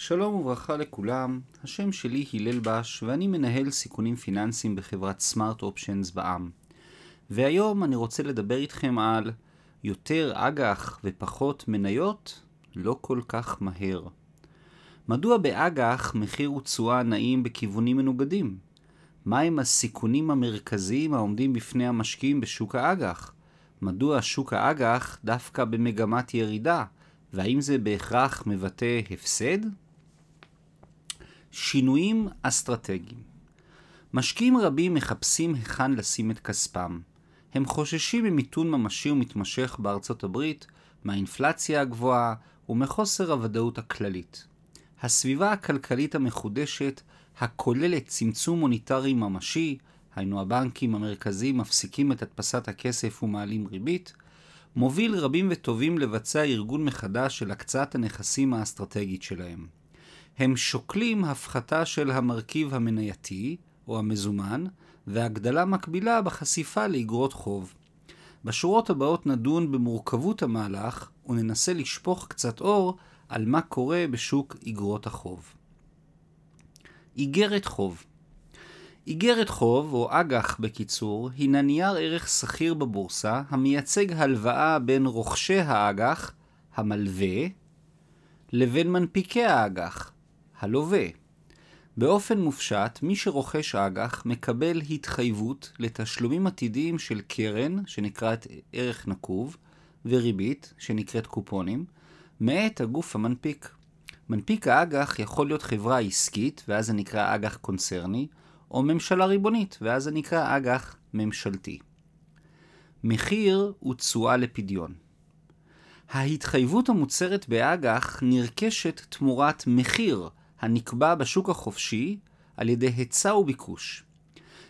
שלום וברכה לכולם, השם שלי הלל בש ואני מנהל סיכונים פיננסיים בחברת סמארט אופשנס בע"מ. והיום אני רוצה לדבר איתכם על יותר אג"ח ופחות מניות, לא כל כך מהר. מדוע באג"ח מחיר ותשואה נעים בכיוונים מנוגדים? מהם הסיכונים המרכזיים העומדים בפני המשקיעים בשוק האג"ח? מדוע שוק האג"ח דווקא במגמת ירידה? והאם זה בהכרח מבטא הפסד? שינויים אסטרטגיים משקיעים רבים מחפשים היכן לשים את כספם. הם חוששים ממיתון ממשי ומתמשך בארצות הברית, מהאינפלציה הגבוהה ומחוסר הוודאות הכללית. הסביבה הכלכלית המחודשת, הכוללת צמצום מוניטרי ממשי, היינו הבנקים המרכזיים מפסיקים את הדפסת הכסף ומעלים ריבית, מוביל רבים וטובים לבצע ארגון מחדש של הקצאת הנכסים האסטרטגית שלהם. הם שוקלים הפחתה של המרכיב המנייתי, או המזומן, והגדלה מקבילה בחשיפה לאגרות חוב. בשורות הבאות נדון במורכבות המהלך, וננסה לשפוך קצת אור על מה קורה בשוק אגרות החוב. איגרת חוב איגרת חוב, או אג"ח בקיצור, הינה נייר ערך שכיר בבורסה המייצג הלוואה בין רוכשי האג"ח, המלווה, לבין מנפיקי האג"ח, הלווה. באופן מופשט, מי שרוכש אג"ח מקבל התחייבות לתשלומים עתידיים של קרן, שנקראת ערך נקוב, וריבית, שנקראת קופונים, מאת הגוף המנפיק. מנפיק האג"ח יכול להיות חברה עסקית, ואז זה נקרא אג"ח קונצרני, או ממשלה ריבונית, ואז זה נקרא אג"ח ממשלתי. מחיר הוא תשואה לפדיון. ההתחייבות המוצרת באג"ח נרכשת תמורת מחיר הנקבע בשוק החופשי על ידי היצע וביקוש.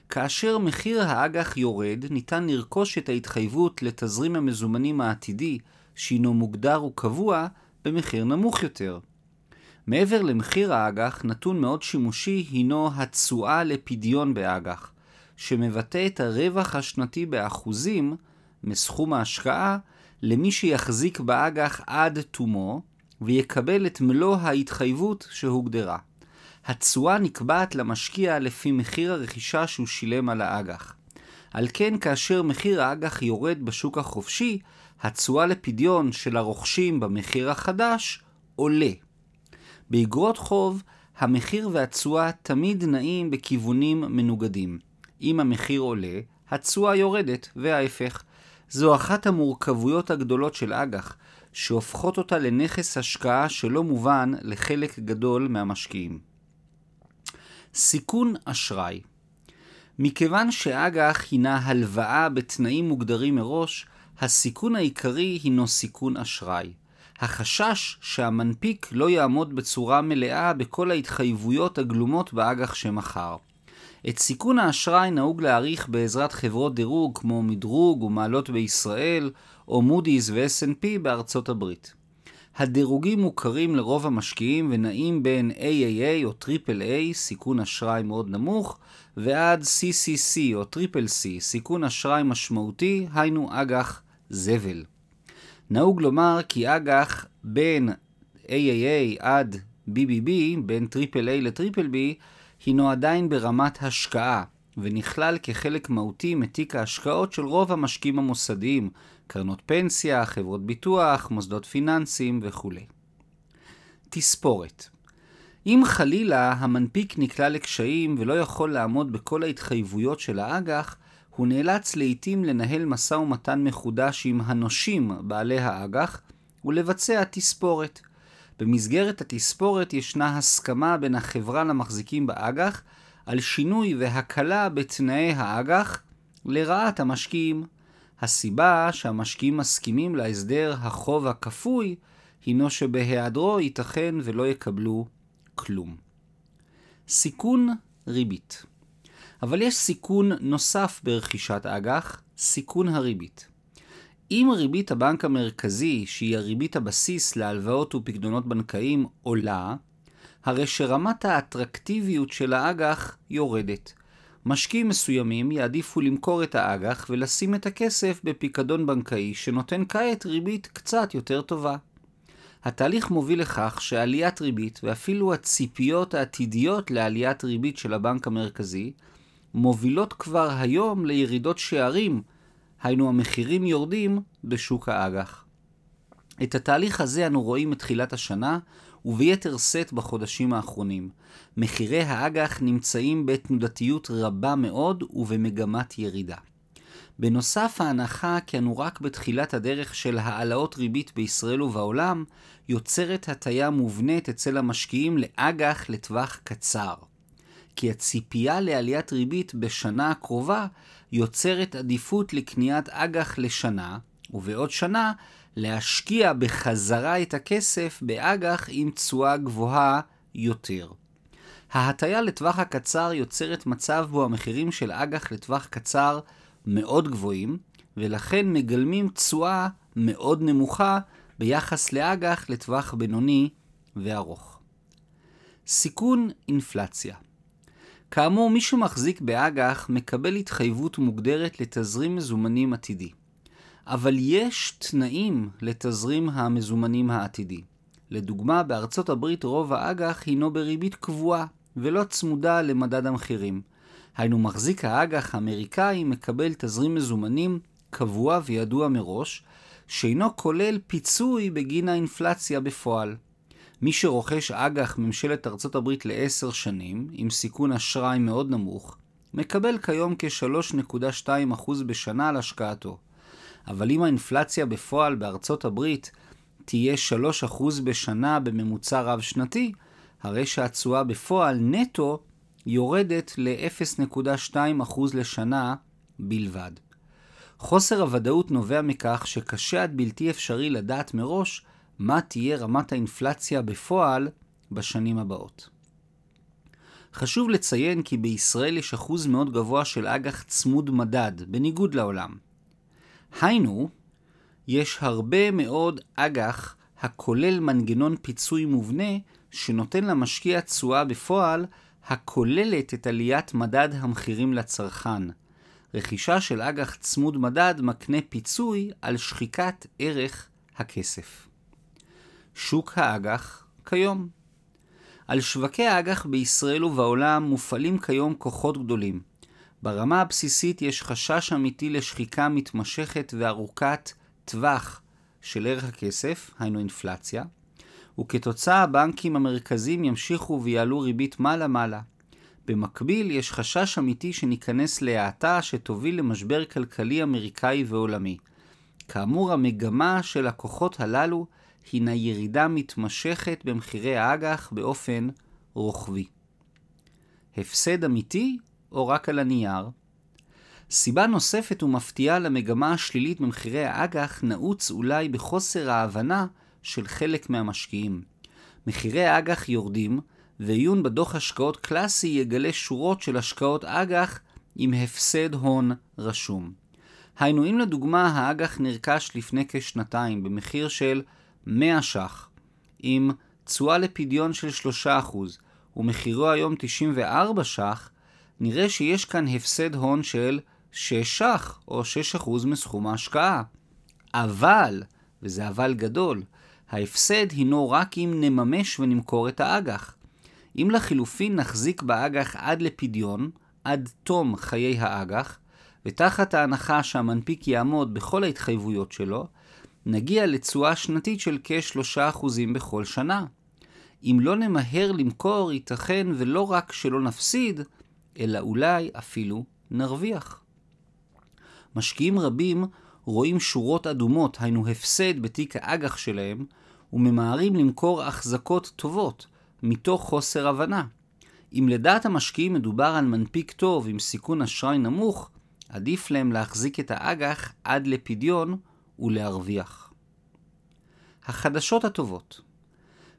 כאשר מחיר האג"ח יורד, ניתן לרכוש את ההתחייבות לתזרים המזומנים העתידי, שהינו מוגדר וקבוע, במחיר נמוך יותר. מעבר למחיר האג"ח, נתון מאוד שימושי הינו התשואה לפדיון באג"ח, שמבטא את הרווח השנתי באחוזים מסכום ההשקעה למי שיחזיק באג"ח עד תומו, ויקבל את מלוא ההתחייבות שהוגדרה. התשואה נקבעת למשקיע לפי מחיר הרכישה שהוא שילם על האג"ח. על כן, כאשר מחיר האג"ח יורד בשוק החופשי, התשואה לפדיון של הרוכשים במחיר החדש עולה. באגרות חוב, המחיר והתשואה תמיד נעים בכיוונים מנוגדים. אם המחיר עולה, התשואה יורדת, וההפך. זו אחת המורכבויות הגדולות של אג"ח, שהופכות אותה לנכס השקעה שלא מובן לחלק גדול מהמשקיעים. סיכון אשראי מכיוון שאג"ח הינה הלוואה בתנאים מוגדרים מראש, הסיכון העיקרי הינו סיכון אשראי. החשש שהמנפיק לא יעמוד בצורה מלאה בכל ההתחייבויות הגלומות באג"ח שמכר. את סיכון האשראי נהוג להעריך בעזרת חברות דירוג כמו מדרוג ומעלות בישראל, או מודי'ס ו-S&P בארצות הברית. הדירוגים מוכרים לרוב המשקיעים ונעים בין AAA או AAA, סיכון אשראי מאוד נמוך, ועד CCC או CCC, סיכון אשראי משמעותי, היינו אג"ח זבל. נהוג לומר כי אג"ח בין AAA עד BBB, בין AAA ל-BBB, הינו עדיין ברמת השקעה, ונכלל כחלק מהותי מתיק ההשקעות של רוב המשקיעים המוסדיים, קרנות פנסיה, חברות ביטוח, מוסדות פיננסיים וכו'. תספורת אם חלילה המנפיק נקלע לקשיים ולא יכול לעמוד בכל ההתחייבויות של האג"ח, הוא נאלץ לעתים לנהל משא ומתן מחודש עם הנושים בעלי האג"ח ולבצע תספורת. במסגרת התספורת ישנה הסכמה בין החברה למחזיקים באג"ח על שינוי והקלה בתנאי האג"ח לרעת המשקיעים. הסיבה שהמשקיעים מסכימים להסדר החוב הכפוי הינו שבהיעדרו ייתכן ולא יקבלו כלום. סיכון ריבית אבל יש סיכון נוסף ברכישת אג"ח, סיכון הריבית. אם ריבית הבנק המרכזי, שהיא הריבית הבסיס להלוואות ופקדונות בנקאיים, עולה, הרי שרמת האטרקטיביות של האג"ח יורדת. משקיעים מסוימים יעדיפו למכור את האג"ח ולשים את הכסף בפיקדון בנקאי שנותן כעת ריבית קצת יותר טובה. התהליך מוביל לכך שעליית ריבית, ואפילו הציפיות העתידיות לעליית ריבית של הבנק המרכזי, מובילות כבר היום לירידות שערים, היינו המחירים יורדים בשוק האג"ח. את התהליך הזה אנו רואים מתחילת השנה, וביתר שאת בחודשים האחרונים. מחירי האג"ח נמצאים בתנודתיות רבה מאוד ובמגמת ירידה. בנוסף, ההנחה כי אנו רק בתחילת הדרך של העלאות ריבית בישראל ובעולם, יוצרת הטיה מובנית אצל המשקיעים לאג"ח לטווח קצר. כי הציפייה לעליית ריבית בשנה הקרובה יוצרת עדיפות לקניית אג"ח לשנה, ובעוד שנה להשקיע בחזרה את הכסף באג"ח עם תשואה גבוהה יותר. ההטיה לטווח הקצר יוצרת מצב בו המחירים של אג"ח לטווח קצר מאוד גבוהים, ולכן מגלמים תשואה מאוד נמוכה ביחס לאג"ח לטווח בינוני וארוך. סיכון אינפלציה כאמור, מי שמחזיק באג"ח מקבל התחייבות מוגדרת לתזרים מזומנים עתידי. אבל יש תנאים לתזרים המזומנים העתידי. לדוגמה, בארצות הברית רוב האג"ח הינו בריבית קבועה, ולא צמודה למדד המחירים. היינו מחזיק האג"ח האמריקאי מקבל תזרים מזומנים קבוע וידוע מראש, שאינו כולל פיצוי בגין האינפלציה בפועל. מי שרוכש אג"ח ממשלת ארצות הברית לעשר שנים, עם סיכון אשראי מאוד נמוך, מקבל כיום כ-3.2% בשנה על השקעתו. אבל אם האינפלציה בפועל בארצות הברית תהיה 3% בשנה בממוצע רב-שנתי, הרי שהתשואה בפועל נטו יורדת ל-0.2% לשנה בלבד. חוסר הוודאות נובע מכך שקשה עד בלתי אפשרי לדעת מראש מה תהיה רמת האינפלציה בפועל בשנים הבאות. חשוב לציין כי בישראל יש אחוז מאוד גבוה של אג"ח צמוד מדד, בניגוד לעולם. היינו, יש הרבה מאוד אג"ח הכולל מנגנון פיצוי מובנה שנותן למשקיע תשואה בפועל הכוללת את עליית מדד המחירים לצרכן. רכישה של אג"ח צמוד מדד מקנה פיצוי על שחיקת ערך הכסף. שוק האג"ח כיום על שווקי האג"ח בישראל ובעולם מופעלים כיום כוחות גדולים. ברמה הבסיסית יש חשש אמיתי לשחיקה מתמשכת וארוכת טווח של ערך הכסף, היינו אינפלציה, וכתוצאה הבנקים המרכזיים ימשיכו ויעלו ריבית מעלה-מעלה. במקביל, יש חשש אמיתי שניכנס להאטה שתוביל למשבר כלכלי אמריקאי ועולמי. כאמור, המגמה של הכוחות הללו הינה ירידה מתמשכת במחירי האג"ח באופן רוחבי. הפסד אמיתי או רק על הנייר? סיבה נוספת ומפתיעה למגמה השלילית במחירי האג"ח נעוץ אולי בחוסר ההבנה של חלק מהמשקיעים. מחירי האג"ח יורדים, ועיון בדוח השקעות קלאסי יגלה שורות של השקעות אג"ח עם הפסד הון רשום. היינו, אם לדוגמה האג"ח נרכש לפני כשנתיים במחיר של 100 ש"ח, עם תשואה לפדיון של 3% ומחירו היום 94 ש"ח, נראה שיש כאן הפסד הון של 6 ש"ח או 6% מסכום ההשקעה. אבל, וזה אבל גדול, ההפסד הינו רק אם נממש ונמכור את האג"ח. אם לחילופין נחזיק באג"ח עד לפדיון, עד תום חיי האג"ח, ותחת ההנחה שהמנפיק יעמוד בכל ההתחייבויות שלו, נגיע לתשואה שנתית של כ-3% בכל שנה. אם לא נמהר למכור, ייתכן ולא רק שלא נפסיד, אלא אולי אפילו נרוויח. משקיעים רבים רואים שורות אדומות, היינו הפסד בתיק האג"ח שלהם, וממהרים למכור החזקות טובות, מתוך חוסר הבנה. אם לדעת המשקיעים מדובר על מנפיק טוב עם סיכון אשראי נמוך, עדיף להם להחזיק את האג"ח עד לפדיון ולהרוויח. החדשות הטובות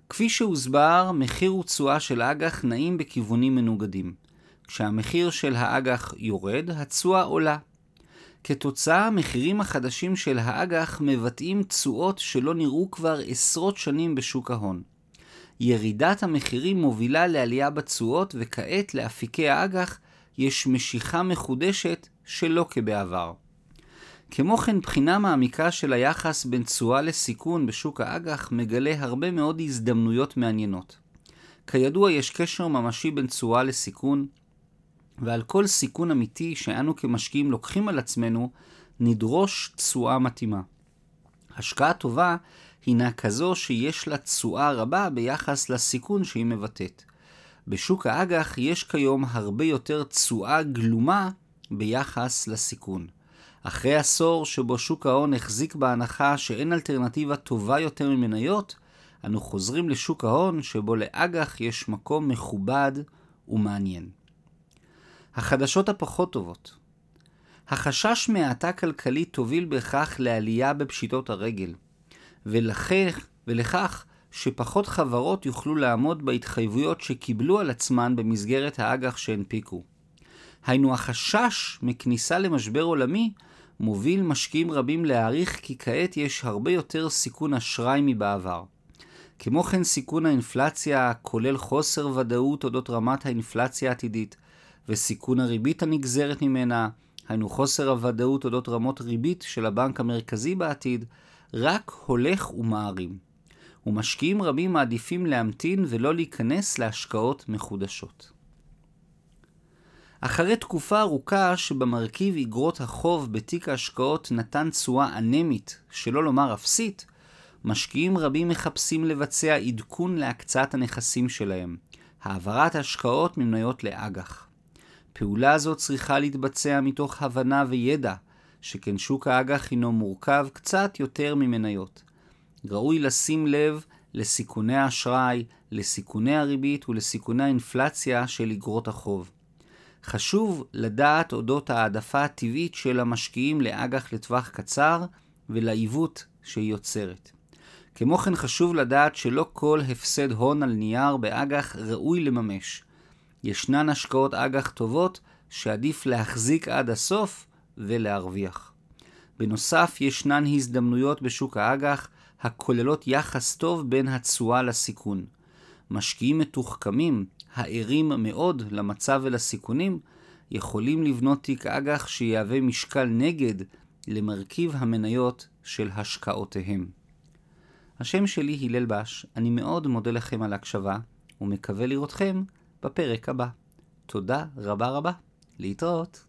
כפי שהוסבר, מחיר ותשואה של אג"ח נעים בכיוונים מנוגדים. כשהמחיר של האג"ח יורד, התשואה עולה. כתוצאה, המחירים החדשים של האג"ח מבטאים תשואות שלא נראו כבר עשרות שנים בשוק ההון. ירידת המחירים מובילה לעלייה בתשואות, וכעת לאפיקי האג"ח יש משיכה מחודשת שלא כבעבר. כמו כן, בחינה מעמיקה של היחס בין תשואה לסיכון בשוק האג"ח מגלה הרבה מאוד הזדמנויות מעניינות. כידוע, יש קשר ממשי בין תשואה לסיכון, ועל כל סיכון אמיתי שאנו כמשקיעים לוקחים על עצמנו, נדרוש תשואה מתאימה. השקעה טובה הינה כזו שיש לה תשואה רבה ביחס לסיכון שהיא מבטאת. בשוק האג"ח יש כיום הרבה יותר תשואה גלומה ביחס לסיכון. אחרי עשור שבו שוק ההון החזיק בהנחה שאין אלטרנטיבה טובה יותר ממניות, אנו חוזרים לשוק ההון שבו לאג"ח יש מקום מכובד ומעניין. החדשות הפחות טובות החשש מהאטה כלכלית תוביל בהכרח לעלייה בפשיטות הרגל, ולכך, ולכך שפחות חברות יוכלו לעמוד בהתחייבויות שקיבלו על עצמן במסגרת האג"ח שהנפיקו. היינו החשש מכניסה למשבר עולמי מוביל משקיעים רבים להעריך כי כעת יש הרבה יותר סיכון אשראי מבעבר. כמו כן סיכון האינפלציה כולל חוסר ודאות אודות רמת האינפלציה העתידית וסיכון הריבית הנגזרת ממנה, היינו חוסר הוודאות אודות רמות ריבית של הבנק המרכזי בעתיד, רק הולך ומערים. ומשקיעים רבים מעדיפים להמתין ולא להיכנס להשקעות מחודשות. אחרי תקופה ארוכה שבמרכיב אגרות החוב בתיק ההשקעות נתן תשואה אנמית, שלא לומר אפסית, משקיעים רבים מחפשים לבצע עדכון להקצאת הנכסים שלהם, העברת השקעות ממניות לאג"ח. פעולה זו צריכה להתבצע מתוך הבנה וידע, שכן שוק האג"ח הינו מורכב קצת יותר ממניות. ראוי לשים לב לסיכוני האשראי, לסיכוני הריבית ולסיכוני האינפלציה של אגרות החוב. חשוב לדעת אודות העדפה הטבעית של המשקיעים לאג"ח לטווח קצר ולעיוות שהיא יוצרת. כמו כן חשוב לדעת שלא כל הפסד הון על נייר באג"ח ראוי לממש. ישנן השקעות אג"ח טובות שעדיף להחזיק עד הסוף ולהרוויח. בנוסף, ישנן הזדמנויות בשוק האג"ח הכוללות יחס טוב בין התשואה לסיכון. משקיעים מתוחכמים, הערים מאוד למצב ולסיכונים, יכולים לבנות תיק אג"ח שיהווה משקל נגד למרכיב המניות של השקעותיהם. השם שלי הלל בש, אני מאוד מודה לכם על ההקשבה, ומקווה לראותכם בפרק הבא. תודה רבה רבה. להתראות.